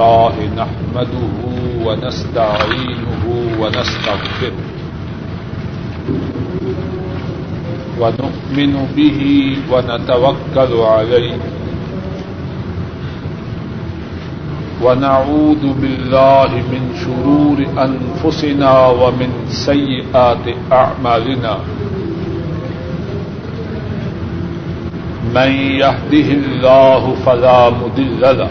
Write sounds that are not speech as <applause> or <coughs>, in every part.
لله نحمده ونستعينه ونستغفره ونؤمن به ونتوكل عليه ونعوذ بالله من شرور أنفسنا ومن سيئات أعمالنا من يهده الله فلا مدل له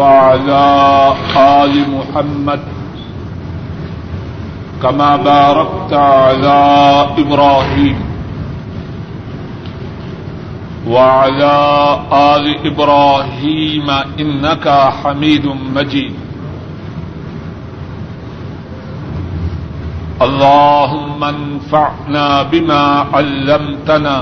وعلى آل محمد كما باركت على إبراهيم وعلى آل إبراهيم إنك حميد مجيد. اللهم انفعنا بما علمتنا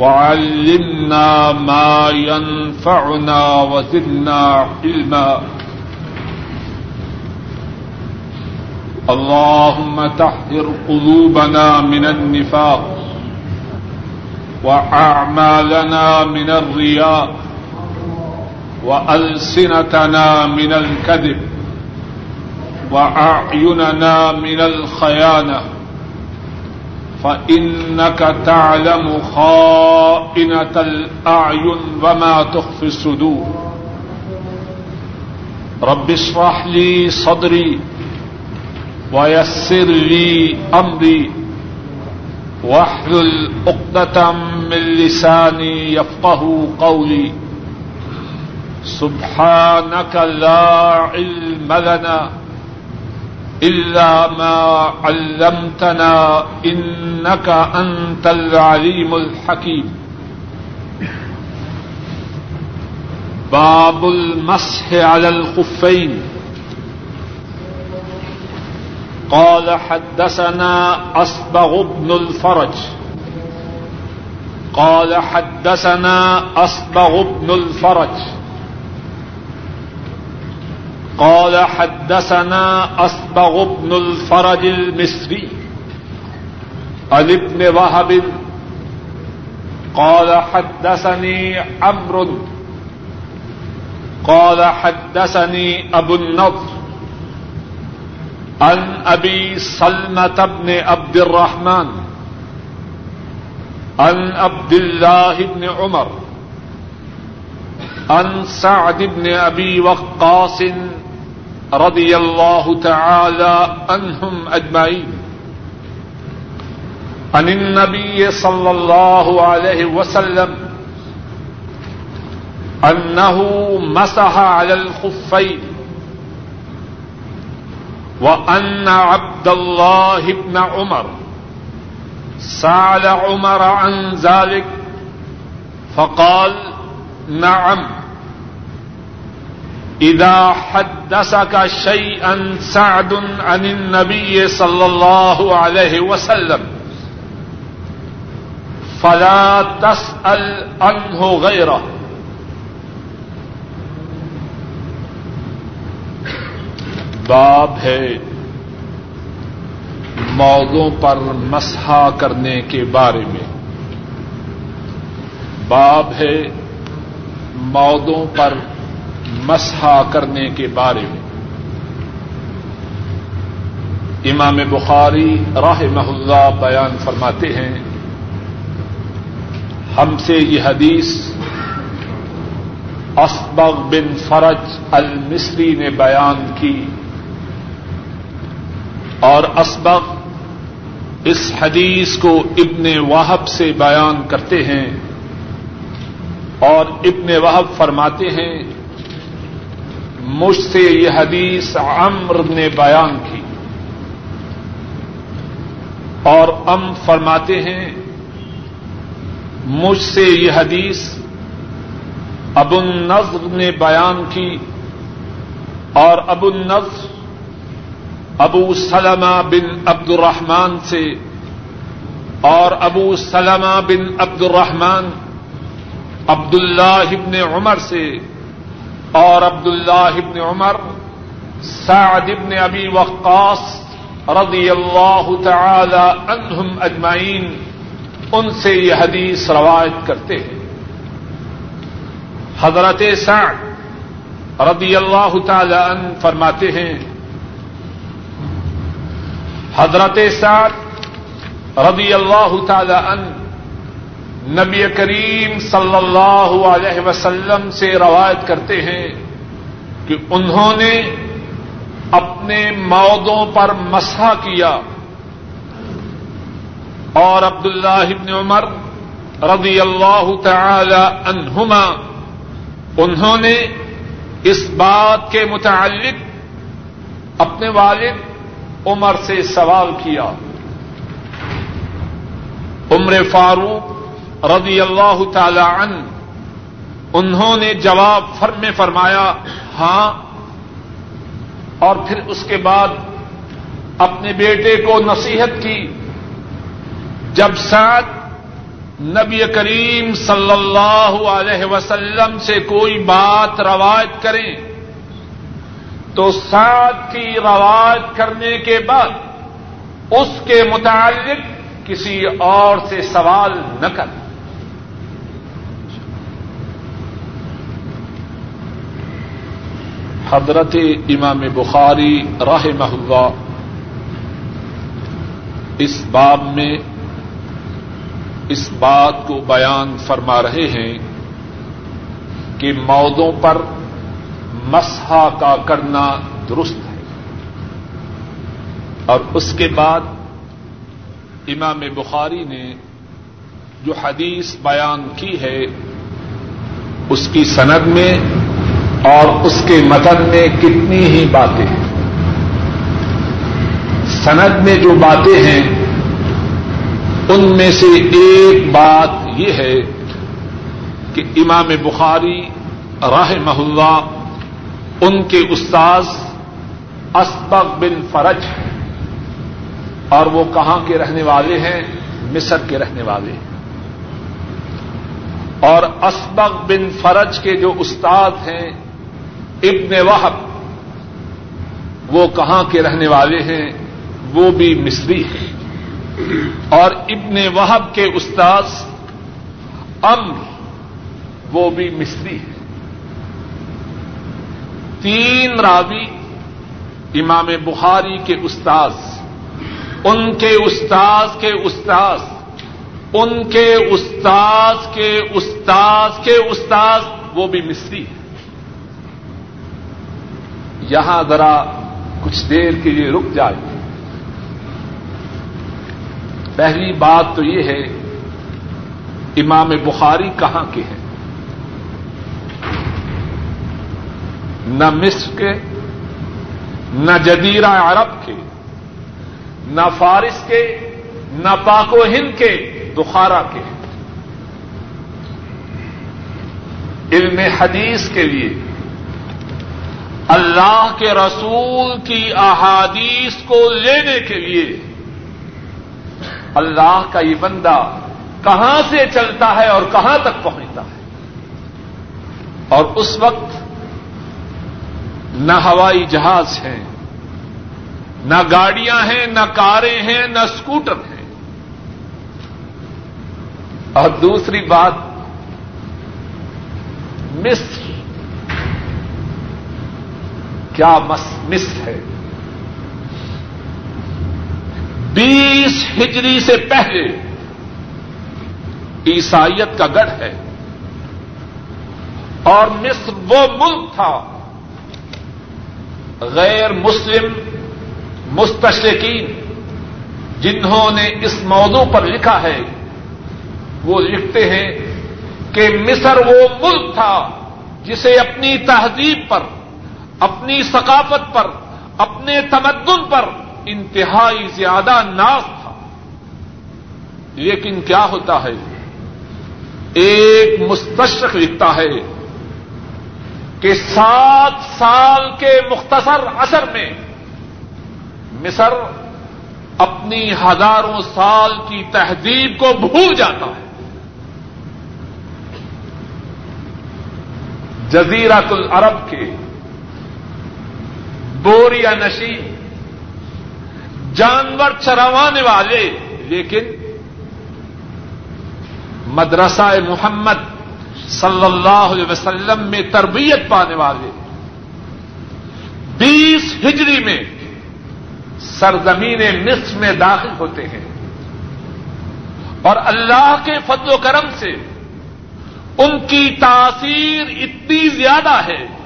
وعلمنا ما ينفعنا وزدنا علما اللهم تحذر قلوبنا من النفاق وأعمالنا من الرياء وألسنتنا من الكذب وأعيننا من الخيانة فإنك تعلم خائنة الأعين وما تخفي الصدور رب اشرح لي صدري ويسر لي أمري واحلل عقدة من لساني يفقه قولي سبحانك لا علم لنا إلا ما علمتنا إنك أنت العليم الحكيم. باب المسح على الخفين. قال حدثنا أصبغ بن الفرج. قال حدثنا أصبغ بن الفرج. قال حدثنا أصبغ بن الفرج المصري عن ابن وهب قال حدثني عمرو قال حدثني أبو النضر عن أبي سلمة بن عبد الرحمن عن عبد الله بن عمر عن سعد بن أبي وقاص رضي الله تعالى عنهم أجمعين عن النبي صلى الله عليه وسلم أنه مسح على الخفين وأن عبد الله بن عمر سأل عمر عن ذلك فقال نعم. إذا حدثك شيئا سعد عن النبي صلى الله عليه وسلم فلا تسأل عنه غيره. باب ہے موضوع پر مسحا کرنے کے بارے میں۔ باب ہے موضوع پر مسحا کرنے کے بارے میں۔ امام بخاری راہ محلہ بیان فرماتے ہیں، ہم سے یہ حدیث اسبغ بن فرج المصری نے بیان کی۔ اور اسبغ اس حدیث کو ابن واہب سے بیان کرتے ہیں۔ اور ابن وحب فرماتے ہیں مجھ سے یہ حدیث عمر نے بیان کی۔ اور ام فرماتے ہیں، مجھ سے یہ حدیث ابو النظر نے بیان کی اور ابو النظر ابو سلمہ بن عبد الرحمان سے اور ابو سلمہ بن عبد الرحمان عبد اللہ ابن عمر سے اور عبد اللہ ابن عمر، سعد ابن ابی وقاص رضی اللہ تعالی عنہم اجمعین، ان سے یہ حدیث روایت کرتے ہیں۔ حضرت سعد رضی اللہ تعالی عنہ فرماتے ہیں، حضرت سعد رضی اللہ تعالی عنہ نبی کریم صلی اللہ علیہ وسلم سے روایت کرتے ہیں کہ انہوں نے اپنے مودوں پر مسح کیا اور عبد اللہ عمر رضی اللہ تعالی عنہما انہوں نے اس بات کے متعلق اپنے والد عمر سے سوال کیا۔ عمر فاروق رضی اللہ تعالی عنہ، انہوں نے جواب فرم میں فرمایا ہاں اور پھر اس کے بعد اپنے بیٹے کو نصیحت کی، جب ساتھ نبی کریم صلی اللہ علیہ وسلم سے کوئی بات روایت کریں، تو ساتھ کی روایت کرنے کے بعد اس کے متعلق کسی اور سے سوال نہ کر حضرت امام بخاری راہ محلہ اس باب میں اس بات کو بیان فرما رہے ہیں کہ مودوں پر مسحا کا کرنا درست ہے اور اس کے بعد امام بخاری نے جو حدیث بیان کی ہے اس کی سند میں اور اس کے متن میں کتنی ہی باتیں ہیں۔ سند میں جو باتیں ہیں، ان میں سے ایک بات یہ ہے کہ امام بخاری راہ محلہ ان کے استاذ اسبق بن فرج اور وہ کہاں کے رہنے والے ہیں؟ مصر کے رہنے والے ہیں۔ اور اسبق بن فرج کے جو استاد ہیں ابن وحب وہ کہاں کے رہنے والے ہیں؟ وہ بھی مصری ہیں۔ اور ابن وحب کے استاذ امر، وہ بھی مصری ہے تین راوی امام بخاری کے استاذ، ان کے استاذ کے استاذ، ان کے استاذ کے استاذ کے استاذ، وہ بھی مصری ہے یہاں ذرا کچھ دیر کے لیے رک جائے۔ پہلی بات تو یہ ہے، امام بخاری کہاں کے ہیں؟ نہ مصر کے، نہ جدیرہ عرب کے، نہ فارس کے، نہ پاک و ہند کے دخارا کے علم حدیث کے لیے اللہ کے رسول کی احادیث کو لینے کے لیے۔ اللہ کا یہ بندہ کہاں سے چلتا ہے اور کہاں تک پہنچتا ہے۔ اور اس وقت نہ ہوائی جہاز ہیں، نہ گاڑیاں ہیں، نہ کاریں ہیں، نہ اسکوٹر ہیں۔ اور دوسری بات، مصر کیا مس ہے؟ بیس ہجری سے پہلے عیسائیت کا گڑھ ہے اور مصر وہ ملک تھا غیر مسلم مستشقین جنہوں نے اس موضوع پر لکھا ہے۔ وہ لکھتے ہیں کہ مصر وہ ملک تھا جسے اپنی تہذیب پر اپنی ثقافت پر، اپنے تمدن پر انتہائی زیادہ ناز تھا۔ لیکن کیا ہوتا ہے؟ ایک مستشرق لکھتا ہے کہ سات سال کے مختصر اثر میں مصر اپنی ہزاروں سال کی تہذیب کو بھول جاتا ہے۔ جزیرت العرب کے بوریا نشی، جانور چروانے والے، لیکن مدرسہ محمد صلی اللہ علیہ وسلم میں تربیت پانے والے۔ بیس ہجری میں سرزمین مصر میں داخل ہوتے ہیں۔ اور اللہ کے فضل و کرم سے ان کی تاثیر اتنی زیادہ ہے۔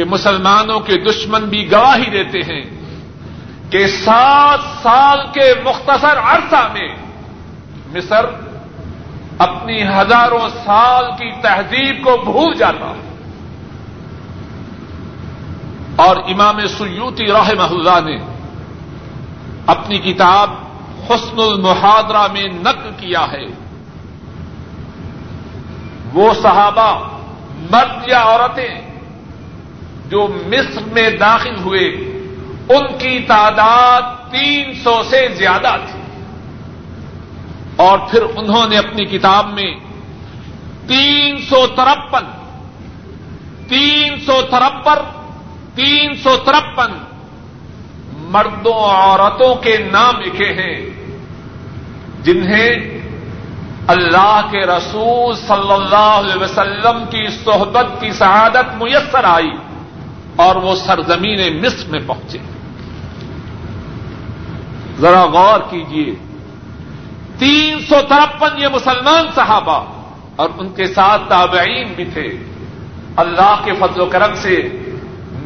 کہ مسلمانوں کے دشمن بھی گواہی دیتے ہیں کہ سات سال کے مختصر عرصہ میں مصر اپنی ہزاروں سال کی تہذیب کو بھول جاتا اور امام سیوتی رحمہ اللہ نے اپنی کتاب حسن المحاضرہ میں نقل کیا ہے۔ وہ صحابہ مرد یا عورتیں جو مصر میں داخل ہوئے، ان کی تعداد تین سو سے زیادہ تھی۔ اور پھر انہوں نے اپنی کتاب میں تین سو ترپن، تین سو ترپر، تین سو ترپن مردوں عورتوں کے نام لکھے ہیں، جنہیں اللہ کے رسول صلی اللہ علیہ وسلم کی صحبت کی سعادت میسر آئی۔ اور وہ سرزمین مصر میں پہنچے۔ ذرا غور کیجیے تین سو ترپن یہ مسلمان صحابہ اور ان کے ساتھ تابعین بھی تھے۔ اللہ کے فضل و کرم سے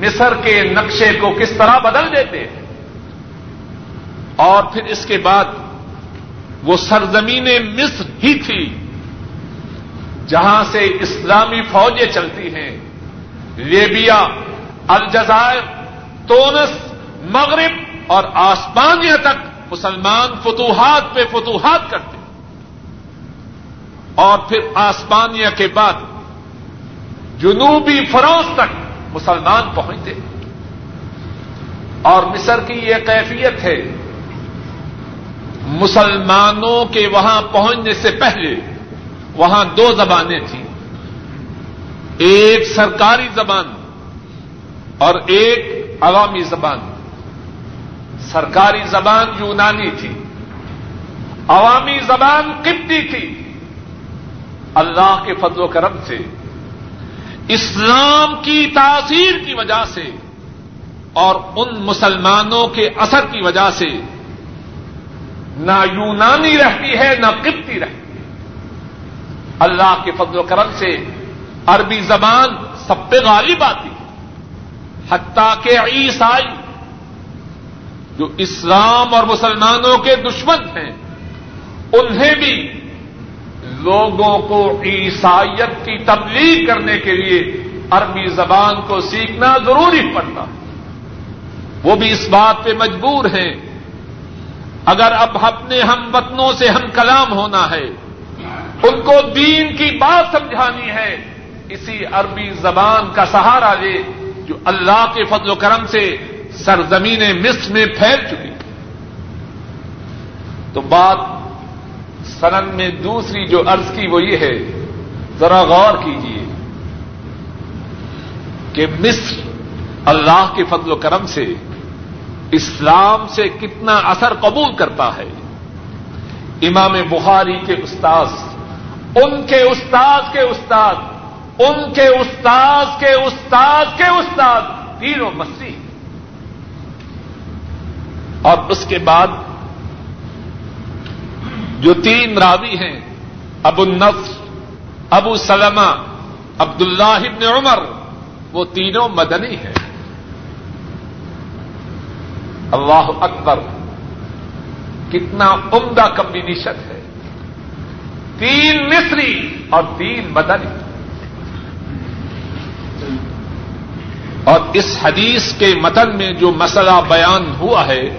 مصر کے نقشے کو کس طرح بدل دیتے۔ ہیں اور پھر اس کے بعد وہ سرزمین مصر ہی تھی جہاں سے اسلامی فوجیں چلتی ہیں۔ لیبیا الجزائر، تونس، مغرب اور آسمانیہ تک مسلمان فتوحات پہ فتوحات کرتے اور پھر آسمانیہ کے بعد جنوبی فروز تک مسلمان پہنچتے اور مصر کی یہ کیفیت ہے، مسلمانوں کے وہاں پہنچنے سے پہلے وہاں دو زبانیں تھیں۔ ایک سرکاری زبان اور ایک عوامی زبان، سرکاری زبان یونانی تھی، عوامی زبان قبطی تھی۔ اللہ کے فضل و کرم سے، اسلام کی تاثیر کی وجہ سے اور ان مسلمانوں کے اثر کی وجہ سے نہ یونانی رہتی ہے، نہ قبطی رہتی ہے۔ اللہ کے فضل و کرم سے عربی زبان سب پہ غالب آتی۔ ہے حتیٰ کہ عیسائی جو اسلام اور مسلمانوں کے دشمن ہیں، انہیں بھی لوگوں کو عیسائیت کی تبلیغ کرنے کے لیے عربی زبان کو سیکھنا ضروری پڑتا۔ وہ بھی اس بات پہ مجبور ہیں۔ اگر اب اپنے ہم وطنوں سے ہم کلام ہونا ہے، ان کو دین کی بات سمجھانی ہے، اسی عربی زبان کا سہارا لے جو اللہ کے فضل و کرم سے سرزمین مصر میں پھیل چکی۔ تو بات سنن میں دوسری جو عرض کی وہ یہ ہے، ذرا غور کیجیے کہ مصر اللہ کے فضل و کرم سے اسلام سے کتنا اثر قبول کرتا ہے۔ امام بخاری کے استاذ، ان کے استاد کے استاد ان کے استاد کے استاد کے استاد تینوں مسیح۔ اور اس کے بعد جو تین راوی ہیں، ابو النفس ابو سلمہ عبد اللہ ابن عمر، وہ تینوں مدنی ہیں۔ اللہ اکبر، کتنا عمدہ کمبینیشن ہے۔ تین مصری اور تین مدنی۔ اور اس حدیث کے متن میں جو مسئلہ بیان ہوا ہے،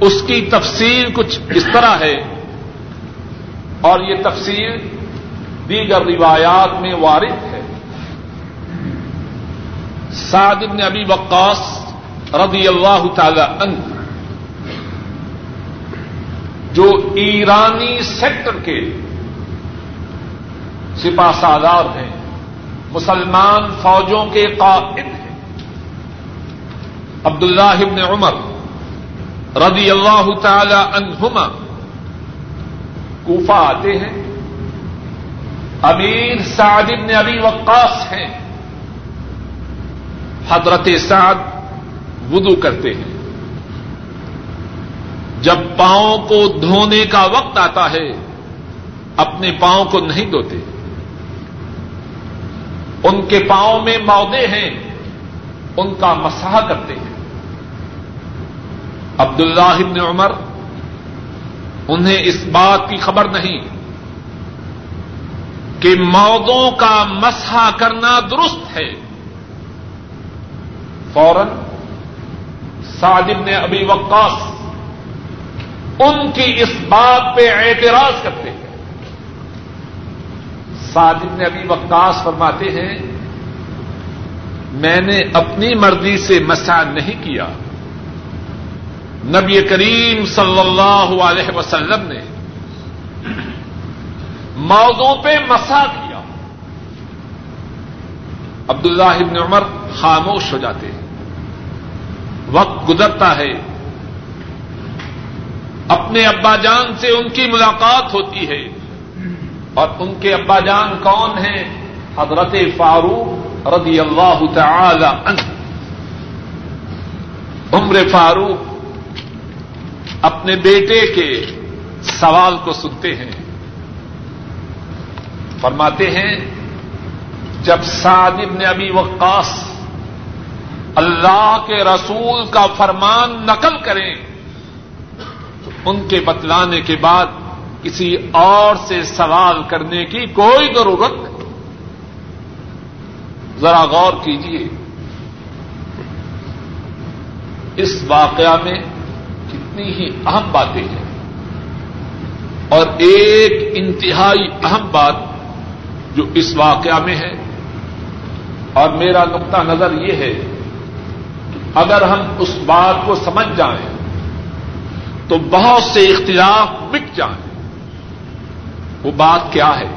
اس کی تفصیل کچھ اس طرح ہے۔ اور یہ تفصیل دیگر روایات میں وارد ہے۔ سعد بن ابی وقاص رضی اللہ تعالی عنہ، جو ایرانی سیکٹر کے سپا سالار ہیں مسلمان فوجوں کے قائد ہیں۔ عبداللہ ابن عمر رضی اللہ تعالی عنہما کوفہ آتے ہیں۔ امیر سعد ابن ابی وقاص ہیں۔ حضرت سعد وضو کرتے ہیں۔ جب پاؤں کو دھونے کا وقت آتا ہے، اپنے پاؤں کو نہیں دھوتے۔ ان کے پاؤں میں مودے ہیں، ان کا مسح کرتے ہیں۔ عبد اللہ ابن عمر، انہیں اس بات کی خبر نہیں کہ مودوں کا مسح کرنا درست ہے۔ فوراً سعد نے ابھی وقاص ان کی اس بات پہ اعتراض کرتے ہیں۔ سعد نے ابھی وقاص فرماتے ہیں، میں نے اپنی مرضی سے مسا نہیں کیا۔ نبی کریم صلی اللہ علیہ وسلم نے موضوع پہ مسا کیا۔ عبد اللہ ابن عمر خاموش ہو جاتے ہیں۔ وقت گزرتا ہے۔ اپنے ابا جان سے ان کی ملاقات ہوتی ہے۔ اور ان کے ابا جان کون ہیں؟ حضرت فاروق رضی اللہ تعالی عنہ۔ عمر فاروق اپنے بیٹے کے سوال کو سنتے ہیں۔ فرماتے ہیں، جب ابن ابی وقاص اللہ کے رسول کا فرمان نقل کریں تو ان کے بتلانے کے بعد کسی اور سے سوال کرنے کی کوئی ضرورت نہیں ذرا غور کیجیے اس واقعہ میں کتنی ہی اہم باتیں ہیں۔ اور ایک انتہائی اہم بات جو اس واقعہ میں ہے۔ اور میرا نقطہ نظر یہ ہے کہ اگر ہم اس بات کو سمجھ جائیں تو بہت سے اختلاف مٹ جائیں۔ وہ بات کیا ہے؟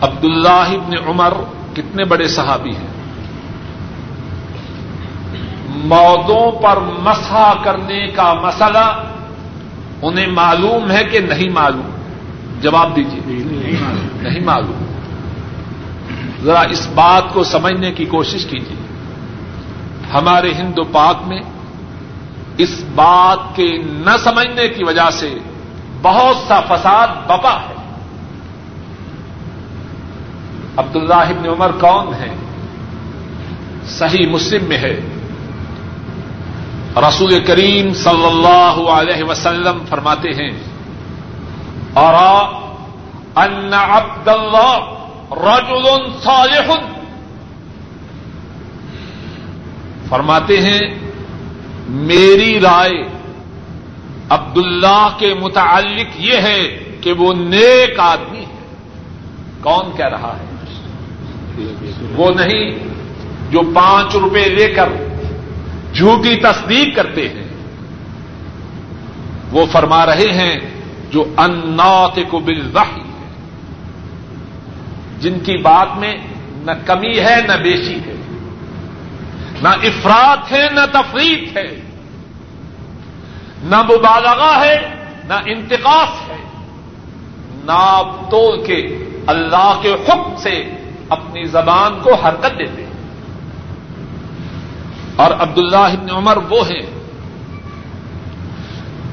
عبد اللہ ابن عمر کتنے بڑے صحابی ہیں؟ مودوں پر مسا کرنے کا مسئلہ انہیں معلوم ہے کہ نہیں معلوم؟ جواب دیجیے نہیں معلوم۔ ذرا اس بات کو سمجھنے کی کوشش کیجیے ہمارے ہندو پاک میں اس بات کے نہ سمجھنے کی وجہ سے بہت سا فساد بپا ہے۔ عبداللہ ابن عمر کون ہے؟ صحیح مسلم میں ہے۔ رسول کریم صلی اللہ علیہ وسلم فرماتے ہیں اور ان عبد اللہ رجل صالح۔ فرماتے ہیں، میری رائے عبد اللہ کے متعلق یہ ہے کہ وہ نیک آدمی ہے۔ کون کہہ رہا ہے؟ وہ نہیں جو پانچ روپے لے کر جھوٹی تصدیق کرتے ہیں۔ وہ فرما رہے ہیں، جو انات کو بل ہے۔ جن کی بات میں نہ کمی ہے، نہ بیشی ہے۔ نہ افراد ہے، نہ تفریح ہے۔ نہ مبالغہ ہے، نہ انتقاص ہے۔ ناپ تول کے اللہ کے حکم سے اپنی زبان کو حرکت دیتے ہیں۔ اور عبداللہ ابن عمر وہ ہیں۔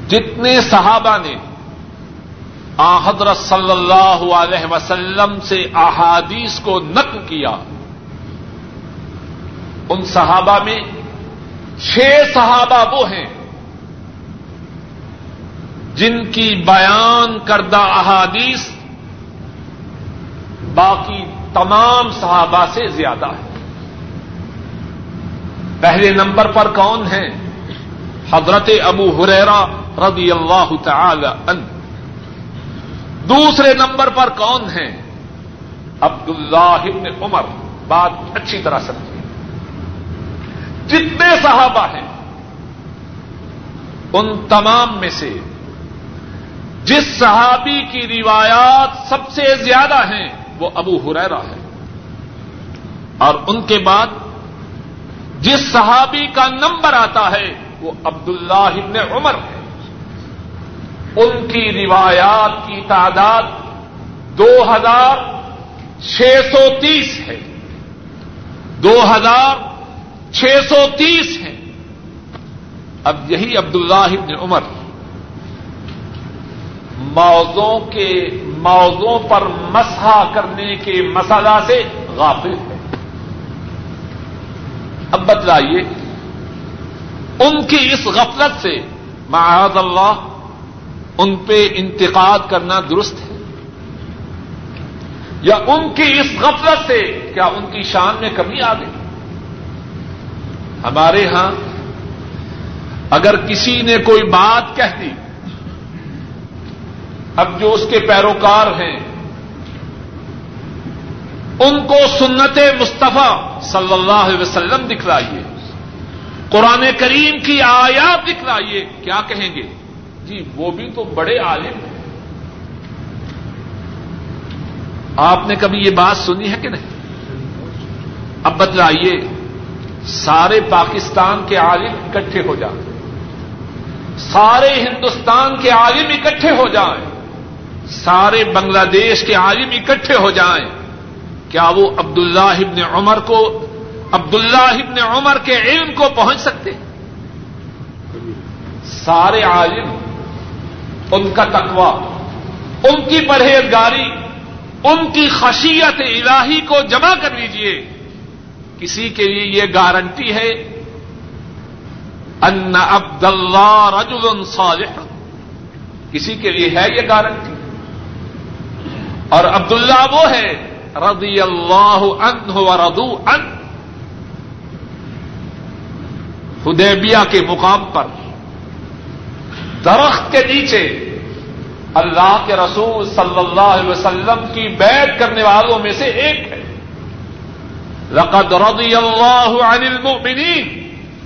جتنے صحابہ نے آ حضرت صلی اللہ علیہ وسلم سے احادیث کو نقل کیا، ان صحابہ میں چھ صحابہ وہ ہیں۔ جن کی بیان کردہ احادیث باقی تمام صحابہ سے زیادہ ہے پہلے نمبر پر کون ہیں؟ حضرت ابو حریرا رضی اللہ تعالی عنہ۔ دوسرے نمبر پر کون ہیں؟ عبد اللہ عمر۔ بات اچھی طرح سمجھے جتنے صحابہ ہیں، ان تمام میں سے جس صحابی کی روایات سب سے زیادہ ہیں، وہ ابو ہریرا ہے۔ اور ان کے بعد جس صحابی کا نمبر آتا ہے، وہ عبداللہ ابن عمر ہے۔ ان کی روایات کی تعداد دو ہزار چھ سو تیس ہے۔ دو ہزار چھ سو تیس ہے۔ اب یہی عبداللہ ابن عمر۔ موضوع کے موضوع پر مسحا کرنے کے مسالہ سے غافل ہے اب بتلائیے، ان کی اس غفلت سے معاذ اللہ ان پہ انتقاد کرنا درست ہے؟ یا ان کی اس غفلت سے کیا ان کی شان میں کمی آ گئی؟ ہمارے ہاں اگر کسی نے کوئی بات کہہ دی اب جو اس کے پیروکار ہیں، ان کو سنت مصطفیٰ صلی اللہ علیہ وسلم دکھلائیے۔ قرآن کریم کی آیات دکھلائیے، کیا کہیں گے؟ جی وہ بھی تو بڑے عالم ہیں۔ آپ نے کبھی یہ بات سنی ہے کہ نہیں؟ اب بتلائیے، سارے پاکستان کے عالم اکٹھے ہو جائیں۔ سارے ہندوستان کے عالم اکٹھے ہو جائیں۔ سارے بنگلہ دیش کے عالم اکٹھے ہو جائیں۔ کیا وہ عبداللہ ابن عمر کو عبداللہ ابن عمر کے علم کو پہنچ سکتے؟ سارے عالم، ان کا تقوی، ان کی پرہیزگاری، ان کی خشیت الہی کو جمع کر لیجیے کسی کے لیے یہ گارنٹی ہے، ان عبد اللہ رجل صالح۔ کسی کے لیے ہے یہ گارنٹی؟ اور عبداللہ وہ ہے رضی اللہ عنہ و ردو ان حدیبیہ کے مقام پر، درخت کے نیچے اللہ کے رسول صلی اللہ علیہ وسلم کی بیعت کرنے والوں میں سے ایک ہے۔ لقد رضی اللہ عن المؤمنین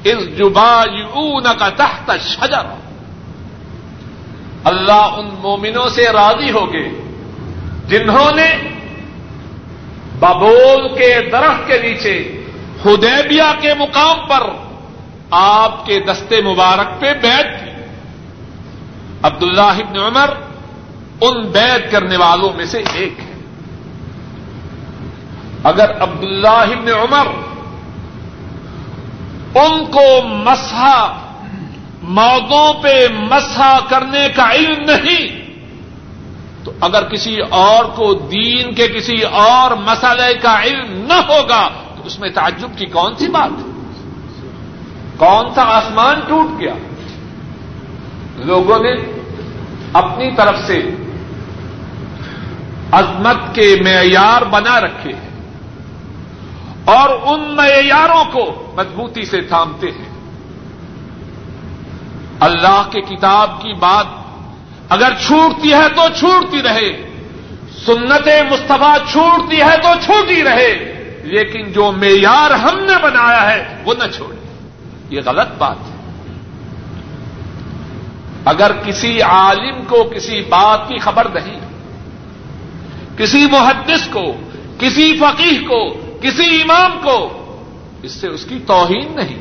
اس جبایعونک تحت الشجر اللہ ان مومنوں سے راضی ہو گئے جنہوں نے ببول کے درخت کے نیچے ہدیبیا کے مقام پر آپ کے دستے مبارک پہ بیت کی۔ عبداللہ ابن عمر ان بیت کرنے والوں میں سے ایک ہے۔ اگر عبداللہ ابن عمر ان کو مسحا موتوں پہ مسحا کرنے کا علم نہیں تو اگر کسی اور کو دین کے کسی اور مسئلے کا علم نہ ہوگا، تو اس میں تعجب کی کون سی بات ہے؟ کون سا آسمان ٹوٹ گیا؟ لوگوں نے اپنی طرف سے عظمت کے معیار بنا رکھے ہیں اور ان معیاروں کو مضبوطی سے تھامتے ہیں۔ اللہ کے کتاب کی بات اگر چھوٹتی ہے تو چھوٹتی رہے۔ سنت مصطفیٰ چھوٹتی ہے تو چھوٹی رہے۔ لیکن جو معیار ہم نے بنایا ہے، وہ نہ چھوڑے۔ یہ غلط بات ہے۔ اگر کسی عالم کو، کسی بات کی خبر نہیں، کسی محدث کو، کسی فقیح کو، کسی امام کو، اس سے اس کی توہین نہیں۔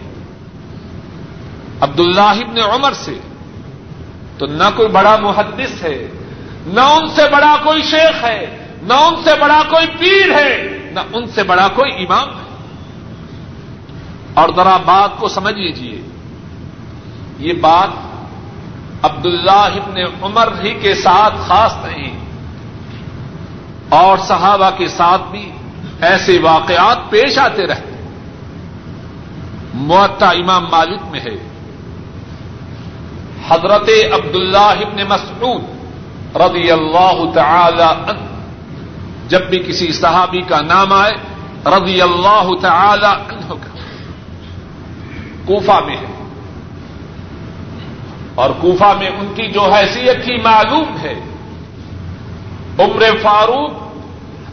عبداللہ ابن عمر سے تو نہ کوئی بڑا محدث ہے، نہ ان سے بڑا کوئی شیخ ہے، نہ ان سے بڑا کوئی پیر ہے، نہ ان سے بڑا کوئی امام ہے۔ اور ذرا بات کو سمجھ لیجیے یہ بات عبداللہ ابن عمر ہی کے ساتھ خاص نہیں، اور صحابہ کے ساتھ بھی ایسے واقعات پیش آتے رہتے۔ معطا امام مالک میں ہے۔ حضرت عبداللہ ابن مسعود رضی اللہ تعالی عنہ، جب بھی کسی صحابی کا نام آئے، رضی اللہ تعالی عنہ کا۔ کوفہ میں ہے۔ اور کوفہ میں ان کی جو حیثیت تھی معلوم ہے۔ عمر فاروق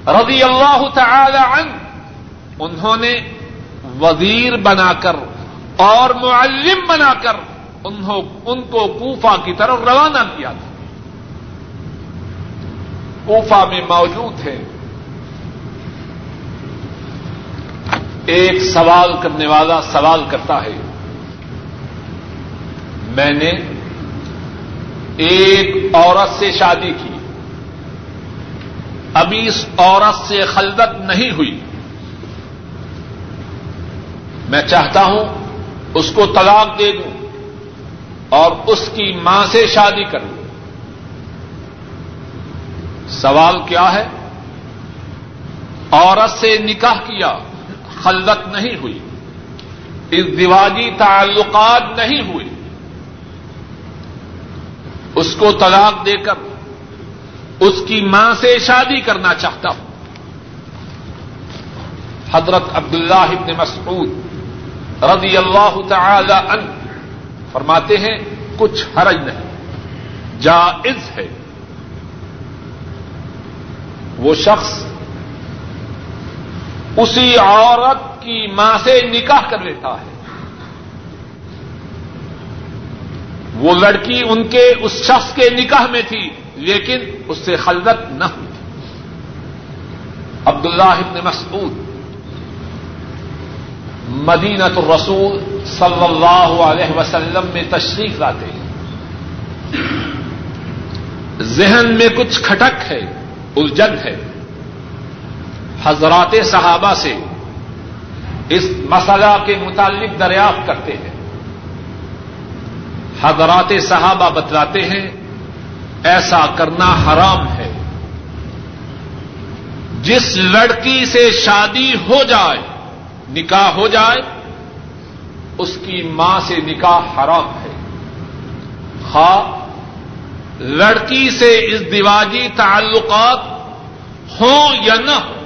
رضی اللہ تعالی عنہ، انہوں نے وزیر بنا کر اور معلم بنا کر ان کو کوفہ کی طرف روانہ کیا تھا۔ کوفہ میں موجود ہے۔ ایک سوال کرنے والا سوال کرتا ہے۔ میں نے ایک عورت سے شادی کی۔ ابھی اس عورت سے خلدت نہیں ہوئی۔ میں چاہتا ہوں اس کو طلاق دے دوں۔ اور اس کی ماں سے شادی کروں سوال کیا ہے؟ عورت سے نکاح کیا خلت نہیں ہوئی۔ اس تعلقات نہیں ہوئے۔ اس کو طلاق دے کر اس کی ماں سے شادی کرنا چاہتا ہوں۔ حضرت عبداللہ ابن مسعود رضی اللہ تعالی عنہ فرماتے ہیں، کچھ حرج نہیں۔ جائز ہے۔ وہ شخص اسی عورت کی ماں سے نکاح کر لیتا ہے۔ وہ لڑکی ان کے اس شخص کے نکاح میں تھی، لیکن اس سے خلدت نہ ہوئی۔ عبداللہ ابن مسعود مدینت الرسول صلی اللہ علیہ وسلم میں تشریف لاتے ہیں۔ ذہن میں کچھ کھٹک ہے، الجھن ہے۔ حضرات صحابہ سے اس مسئلہ کے متعلق دریافت کرتے ہیں۔ حضرات صحابہ بتلاتے ہیں، ایسا کرنا حرام ہے۔ جس لڑکی سے شادی ہو جائے نکاح ہو جائے، اس کی ماں سے نکاح حرام ہے۔ خواہ لڑکی سے اس دیواجی تعلقات ہوں یا نہ ہوں،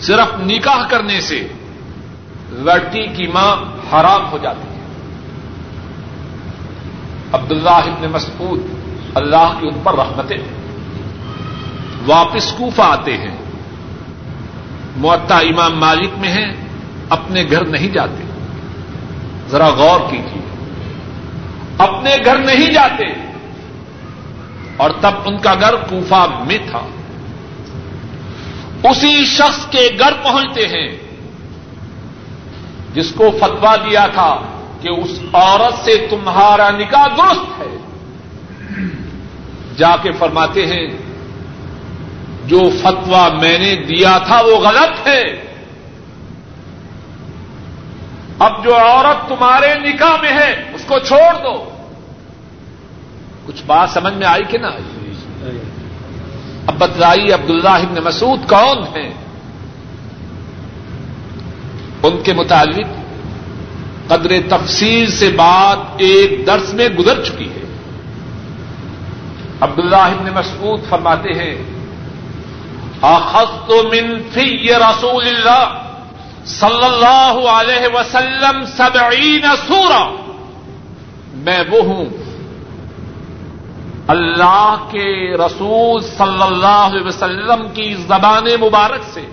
صرف نکاح کرنے سے لڑکی کی ماں حرام ہو جاتی ہے۔ عبداللہ ابن مسعود اللہ کے ان پر رحمتیں۔ واپس کوفہ آتے ہیں۔ معطا امام مالک میں ہیں، اپنے گھر نہیں جاتے۔ ذرا غور کیجیے اپنے گھر نہیں جاتے۔ اور تب ان کا گھر کوفہ میں تھا۔ اسی شخص کے گھر پہنچتے ہیں۔ جس کو فتوا دیا تھا کہ اس عورت سے تمہارا نکاح درست ہے۔ جا کے فرماتے ہیں جو فتوا میں نے دیا تھا وہ غلط ہے۔ اب جو عورت تمہارے نکاح میں ہے، اس کو چھوڑ دو۔ کچھ بات سمجھ میں آئی کہ نہ آئی؟ اب بتلائی عبداللہ ابن مسعود کون ہیں؟ ان کے متعلق قدر تفصیل سے بات ایک درس میں گزر چکی ہے۔ عبداللہ ابن مسعود فرماتے ہیں اخذت من في رسول اللہ صلی اللہ علیہ وسلم سبعین سورا میں وہ ہوں اللہ کے رسول صلی اللہ علیہ وسلم کی زبان مبارک سے.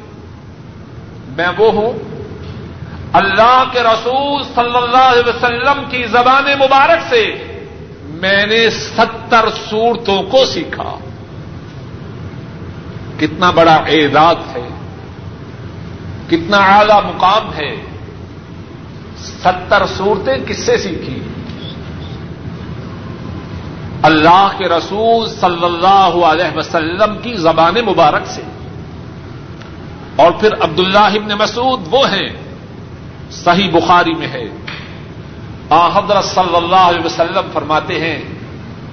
میں وہ ہوں اللہ کے رسول صلی اللہ علیہ وسلم کی زبان مبارک سے. میں نے ستر صورتوں کو سیکھا. کتنا بڑا اعداد ہے، کتنا اعلی مقام ہے، ستر صورتیں کس سے سیکھی؟ اللہ کے رسول صلی اللہ علیہ وسلم کی زبان مبارک سے۔ اور پھر عبد اللہ ابن مسعود وہ ہیں، صحیح بخاری میں ہے۔ آ حضرت صلی اللہ علیہ وسلم فرماتے ہیں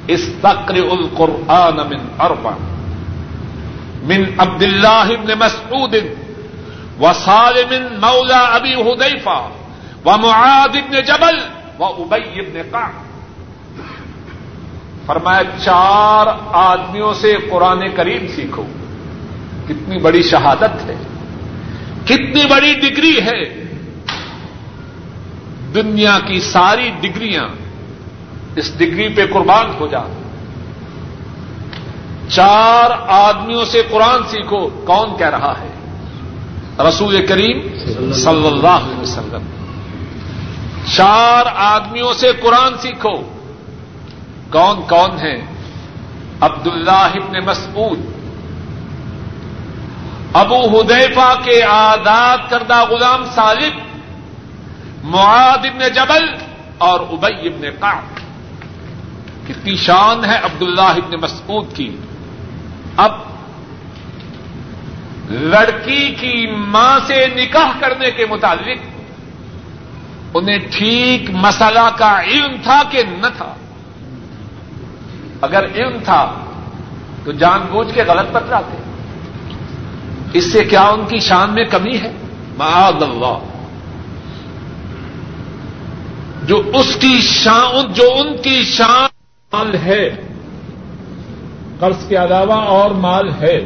استقر القرآن من اربع۔ من عبد اللہ ابن مسعود و سالم مولا ابی حدیفہ و معاذ ابن جبل و ابی ابن قعب۔ فرمایا، چار آدمیوں سے قرآن کریم سیکھو۔ کتنی بڑی شہادت ہے۔ کتنی بڑی ڈگری ہے۔ دنیا کی ساری ڈگریاں اس ڈگری پہ قربان ہو جا چار آدمیوں سے قرآن سیکھو، کون کہہ رہا ہے؟ رسول کریم صلی اللہ علیہ وسلم۔ چار آدمیوں سے قرآن سیکھو۔ کون کون ہے عبد اللہ ابن مسعود۔ ابو ہدیفا کے آزاد کردہ غلام صالب معاد ابن جبل اور ابئی ابن قعب۔ کتنی شان ہے عبداللہ ابن مسعود کی۔ اب لڑکی کی ماں سے نکاح کرنے کے متعلق انہیں ٹھیک مسئلہ کا علم تھا کہ نہ تھا؟ اگر علم تھا تو جان بوجھ کے غلط بتلاتے۔ اس سے کیا ان کی شان میں کمی ہے؟ معاذ اللہ۔ جو اس کی شان، جو ان کی شان ہے۔ قرض کے علاوہ اور مال ہے۔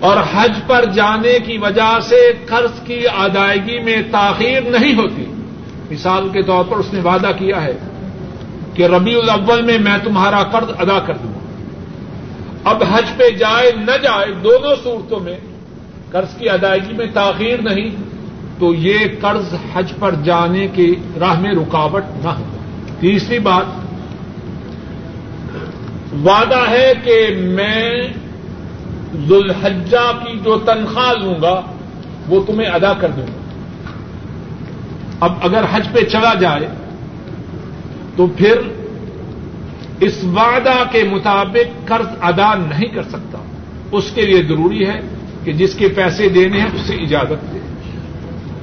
اور حج پر جانے کی وجہ سے قرض کی ادائیگی میں تاخیر نہیں ہوتی۔ مثال کے طور پر اس نے وعدہ کیا ہے کہ ربیع الاول میں میں تمہارا قرض ادا کر دوں۔ اب حج پہ جائے نہ جائے دونوں صورتوں میں قرض کی ادائیگی میں تاخیر نہیں، تو یہ قرض حج پر جانے کی راہ میں رکاوٹ نہ ہو۔ تیسری بات وعدہ ہے کہ میں ذوالحجہ کی جو تنخواہ لوں گا، وہ تمہیں ادا کر دوں گا۔ اب اگر حج پہ چلا جائے، تو پھر اس وعدہ کے مطابق قرض ادا نہیں کر سکتا۔ اس کے لیے ضروری ہے کہ جس کے پیسے دینے ہیں، اسے اجازت دے۔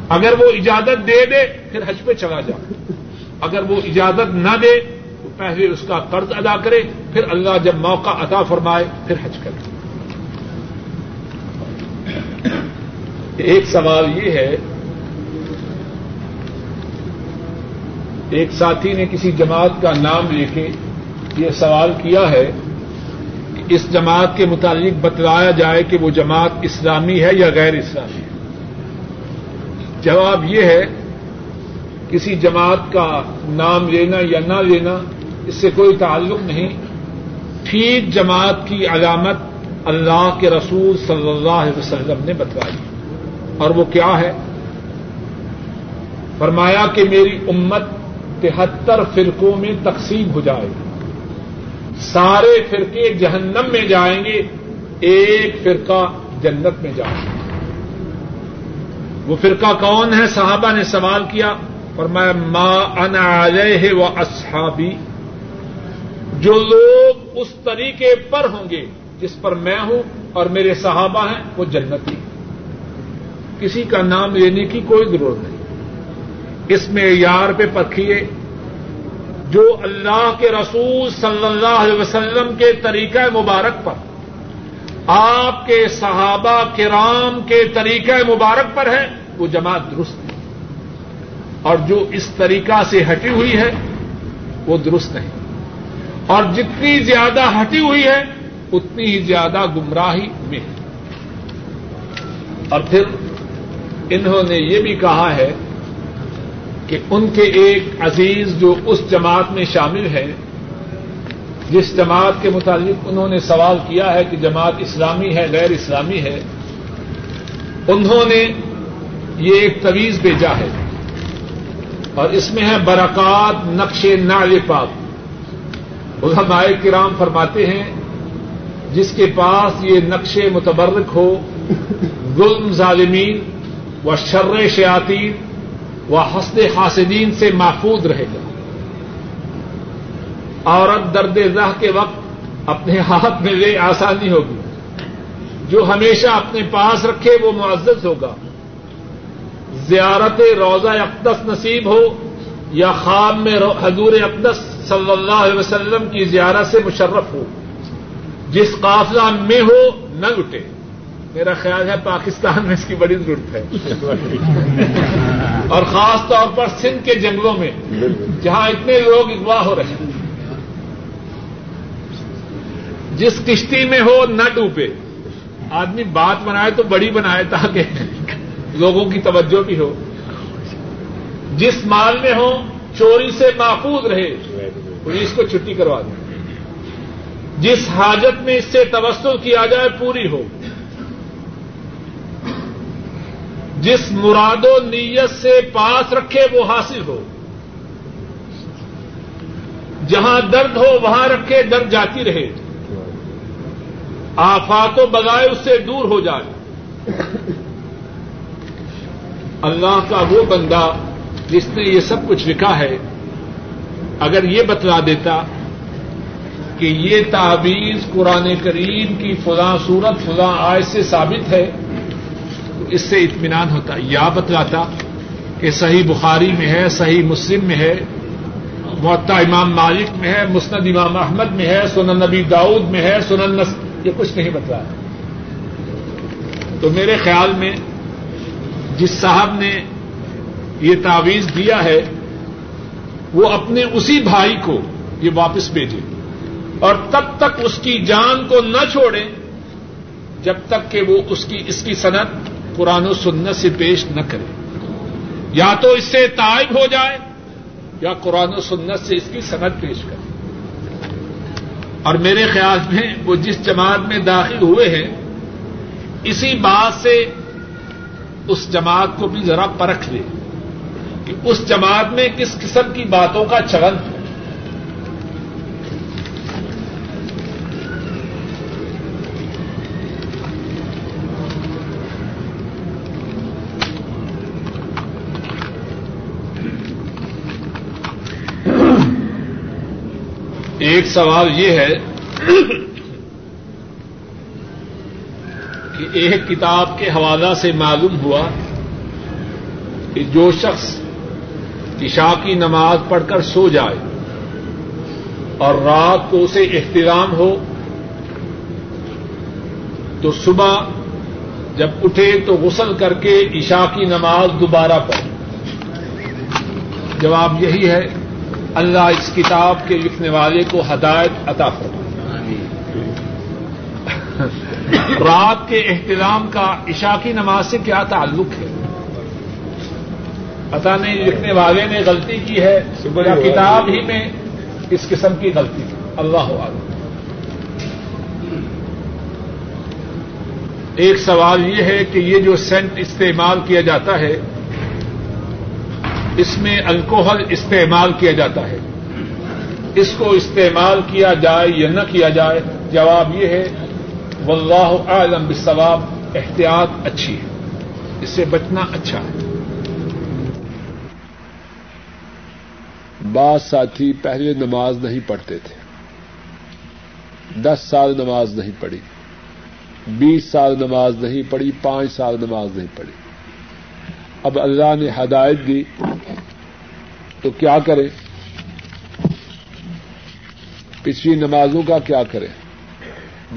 اگر وہ اجازت دے دے، پھر حج پہ چلا جائے۔ اگر وہ اجازت نہ دے پہلے اس کا قرض ادا کرے، پھر اللہ جب موقع عطا فرمائے، پھر حج کرے۔ ایک سوال یہ ہے، ایک ساتھی نے کسی جماعت کا نام لے کے یہ سوال کیا ہے کہ اس جماعت کے متعلق بتلایا جائے کہ وہ جماعت اسلامی ہے یا غیر اسلامی ہے۔ جواب یہ ہے، کسی جماعت کا نام لینا یا نہ لینا اس سے کوئی تعلق نہیں۔ ٹھیک جماعت کی علامت اللہ کے رسول صلی اللہ علیہ وسلم نے بتلائی۔ اور وہ کیا ہے؟ فرمایا کہ میری امت تہتر فرقوں میں تقسیم ہو جائے۔ گی سارے فرقے جہنم میں جائیں گے، ایک فرقہ جنت میں جائے۔ گا وہ فرقہ کون ہے؟ صحابہ نے سوال کیا۔ اور میں ماں علیہ و اصحابی جو لوگ اس طریقے پر ہوں گے جس پر میں ہوں اور میرے صحابہ ہیں، وہ جنتی کسی کا نام لینے کی کوئی ضرورت نہیں۔ اس میں یار پہ پرکھیے۔ جو اللہ کے رسول صلی اللہ علیہ وسلم کے طریقہ مبارک پر، آپ کے صحابہ کرام کے طریقہ مبارک پر ہے، وہ جماعت درست ہے اور جو اس طریقہ سے ہٹی ہوئی ہے، وہ درست نہیں۔ اور جتنی زیادہ ہٹی ہوئی ہے، اتنی ہی زیادہ گمراہی میں ہے۔ اور پھر انہوں نے یہ بھی کہا ہے کہ ان کے ایک عزیز جو اس جماعت میں شامل ہے، جس جماعت کے متعلق انہوں نے سوال کیا ہے کہ جماعت اسلامی ہے، غیر اسلامی ہے، انہوں نے یہ ایک طویز بھیجا ہے۔ اور اس میں ہے برکات نقش نال پاک۔ علماء کرام فرماتے ہیں، جس کے پاس یہ نقش متبرک ہو، ظلم ظالمین و شر شیاطین وہ ہنستے حاسدین سے محفوظ رہے گا۔ عورت درد راہ کے وقت اپنے ہاتھ میں لے آسانی ہوگی۔ جو ہمیشہ اپنے پاس رکھے وہ معزز ہوگا۔ زیارت روزہ اقدس نصیب ہو یا خواب میں حضور اقدس صلی اللہ علیہ وسلم کی زیارت سے مشرف ہو۔ جس قافلہ میں ہو، نہ لٹے میرا خیال ہے پاکستان میں اس کی بڑی ضرورت ہے۔ اور خاص طور پر سندھ کے جنگلوں میں، جہاں اتنے لوگ اغوا ہو رہے ہیں۔ جس کشتی میں ہو، نہ ڈوبے۔ آدمی بات بنائے تو بڑی بنائے تاکہ لوگوں کی توجہ بھی ہو۔ جس مال میں ہو، چوری سے محفوظ رہے۔ پولیس کو چھٹی کروا دیں۔ جس حاجت میں اس سے توسل کیا جائے پوری ہو۔ جس مراد و نیت سے پاس رکھے وہ حاصل ہو۔ جہاں درد ہو وہاں رکھے درد جاتی رہے۔ آفات و بگائے اس سے دور ہو جائے۔ اللہ کا وہ بندہ جس نے یہ سب کچھ لکھا ہے۔ اگر یہ بتلا دیتا کہ یہ تعویذ قرآن کریم کی فلاں صورت، فلاں آئے سے ثابت ہے، تو اس سے اطمینان ہوتا یا بتلاتا کہ صحیح بخاری میں ہے، صحیح مسلم میں ہے معطا امام مالک میں ہے، مسند امام احمد میں ہے، سنن نبی داؤد میں ہے، سنن نس، یہ کچھ نہیں بتلا۔ تو میرے خیال میں جس صاحب نے یہ تعویذ دیا ہے وہ اپنے اسی بھائی کو یہ واپس بھیجے۔ اور تب تک اس کی جان کو نہ چھوڑیں جب تک کہ وہ اس کی اس کی صنعت قرآن و سنت سے پیش نہ کرے۔ یا تو اس سے تائب ہو جائے یا قرآن و سنت سے اس کی صنعت پیش کرے۔ اور میرے خیال میں وہ جس جماعت میں داخل ہوئے ہیں، اسی بات سے اس جماعت کو بھی ذرا پرکھ لے۔ کہ اس جماعت میں کس قسم کی باتوں کا چلن ہے ایک سوال یہ ہے کہ ایک کتاب کے حوالہ سے معلوم ہوا کہ جو شخص عشاء کی نماز پڑھ کر سو جائے اور رات کو اسے احترام ہو تو صبح جب اٹھے تو غسل کر کے عشاء کی نماز دوبارہ پڑھے جواب یہی ہے اللہ اس کتاب کے لکھنے والے کو ہدایت عطا فرما رات کے احترام کا عشاء کی نماز سے کیا تعلق ہے؟ پتا نہیں لکھنے والے نے غلطی کی ہے یا کتاب ہی میں اس قسم کی غلطی کی اللہ عالم ایک سوال یہ ہے کہ یہ جو سینٹ استعمال کیا جاتا ہے اس میں الکوہل استعمال کیا جاتا ہے۔ اس کو استعمال کیا جائے یا نہ کیا جائے جواب یہ ہے واللہ اعلم بالصواب احتیاط اچھی ہے۔ اس سے بچنا اچھا ہے۔ بعض ساتھی پہلے نماز نہیں پڑھتے تھے۔ دس سال نماز نہیں پڑھی۔ بیس سال نماز نہیں پڑھی۔ پانچ سال نماز نہیں پڑھی۔ اب اللہ نے ہدایت دی۔ تو کیا کرے؟ پچھلی نمازوں کا کیا کرے؟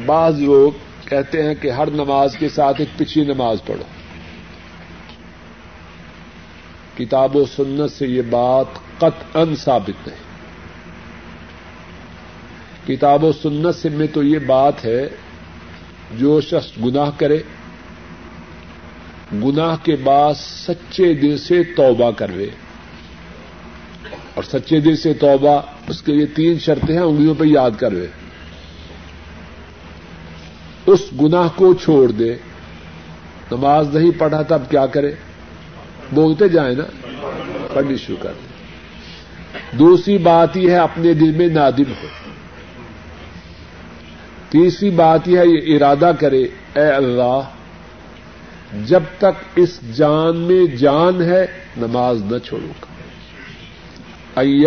بعض لوگ کہتے ہیں کہ ہر نماز کے ساتھ ایک پچھلی نماز پڑھو۔ کتاب و سنت سے یہ بات قط ان ثابت نہیں کتاب و سنت سے میں تو یہ بات ہے، جو شخص گناہ کرے، گناہ کے بعد سچے دل سے توبہ کرے اور سچے دل سے توبہ، اس کے لیے تین شرطیں ہیں، انگلیوں پہ یاد کرے اس گناہ کو چھوڑ دے، نماز نہیں پڑھا تب کیا کرے؟ بولتے جائیں نا پڑھنی شروع کر۔ دے دوسری بات یہ ہے، اپنے دل میں نادم ہو۔ تیسری بات یہ ہے، یہ ارادہ کرے، اے اللہ، جب تک اس جان میں جان ہے، نماز نہ چھوڑوں گا۔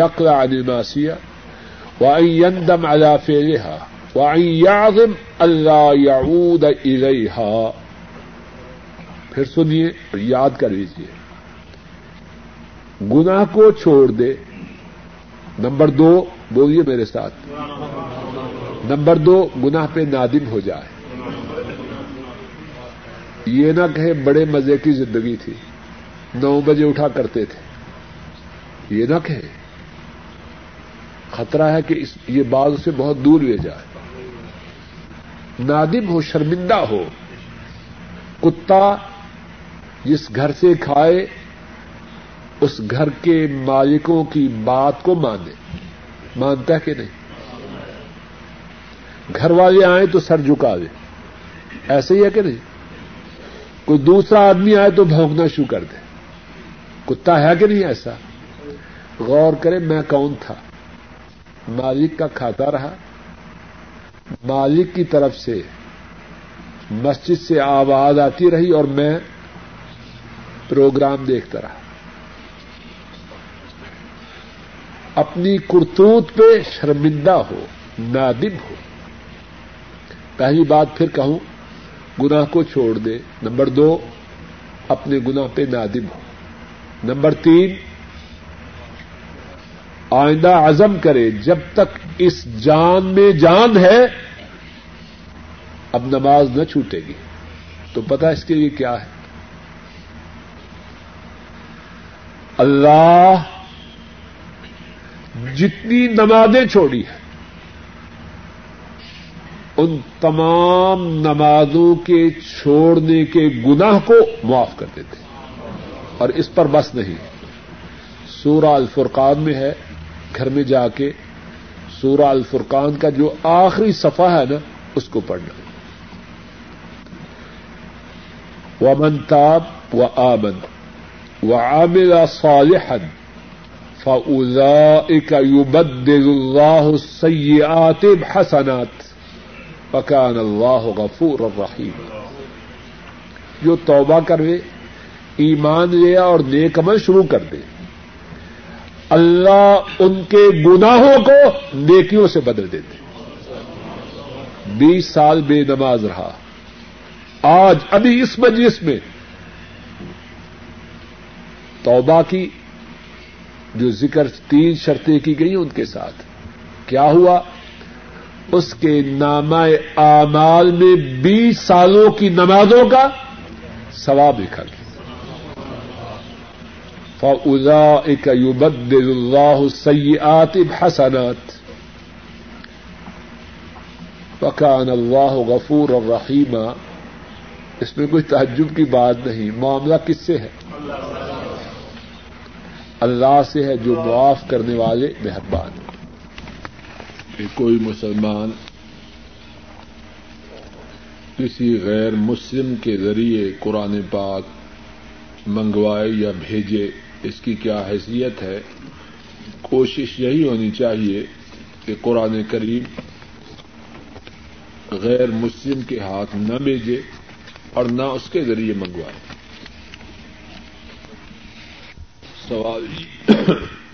اقرا نماسیا وندم اللہ فیلحا وم اللہ یعود الیہا۔ پھر سنیے اور یاد کر لیجیے گناہ کو چھوڑ دے۔ نمبر دو، بولیے میرے ساتھ۔ نمبر دو، گناہ پہ نادم ہو جائے۔ یہ نہ کہے بڑے مزے کی زندگی تھی۔ نو بجے اٹھا کرتے تھے۔ یہ نہ کہے۔ خطرہ ہے کہ یہ بات اسے بہت دور لے جائے۔ نادم ہو، شرمندہ ہو۔ کتا جس گھر سے کھائے اس گھر کے مالکوں کی بات کو مانے مانتا ہے کہ نہیں؟ گھر والے آئے تو سر جھکا دے ایسے ہی ہے کہ نہیں؟ کوئی دوسرا آدمی آئے تو بھونکنا شروع کر دے۔ کتا ہے کہ نہیں ایسا؟ غور کرے میں کون تھا؟ مالک کا کھاتا رہا۔ مالک کی طرف سے مسجد سے آواز آتی رہی اور میں پروگرام دیکھتا رہا۔ اپنی کرتوت پہ شرمندہ ہو، نادم ہو۔ پہلی بات پھر کہوں، گناہ کو چھوڑ دے۔ نمبر دو، اپنے گناہ پہ نادم ہو۔ نمبر تین، آئندہ عزم کرے۔ جب تک اس جان میں جان ہے، اب نماز نہ چھوٹے گی۔ تو پتا اس کے لیے کیا ہے؟ اللہ جتنی نمازیں چھوڑی ہیں، ان تمام نمازوں کے چھوڑنے کے گناہ کو معاف کر دیتے اور اس پر بس نہیں، سورہ الفرقان میں ہے، گھر میں جا کے سورہ الفرقان کا جو آخری صفحہ ہے نا، اس کو پڑھنا۔ و منتاب و آمن و عامل صالحا فأولئك يبدل الله السيئات حسنات فكان الله غفور الرحیم جو توبہ کرے ایمان لیا اور نیک عمل شروع کر دے۔ اللہ ان کے گناہوں کو نیکیوں سے بدل دیتے بیس سال بے نماز رہا۔ آج ابھی اس مجلس میں توبہ کی۔ جو ذکر تین شرطیں کی گئی ان کے ساتھ۔ کیا ہوا؟ اس کے نام اعمال میں بیس سالوں کی نمازوں کا ثواب لکھا گیا۔ فَأُولَئِكَ يُبَدِّلُ اللَّهُ السَّيِّئَاتِ بْحَسَنَاتٍ۔ وَكَانَ اللَّهُ غَفُورًا رَحِيمًا۔ اس میں کوئی تعجب کی بات نہیں، معاملہ کس سے ہے؟ اللہ سے ہے جو معاف کرنے والے مہربان کوئی مسلمان کسی غیر مسلم کے ذریعے قرآن پاک منگوائے یا بھیجے، اس کی کیا حیثیت ہے؟ کوشش یہی ہونی چاہیے کہ قرآن کریم غیر مسلم کے ہاتھ نہ بھیجے اور نہ اس کے ذریعے منگوائے۔ سوال جی۔ <coughs>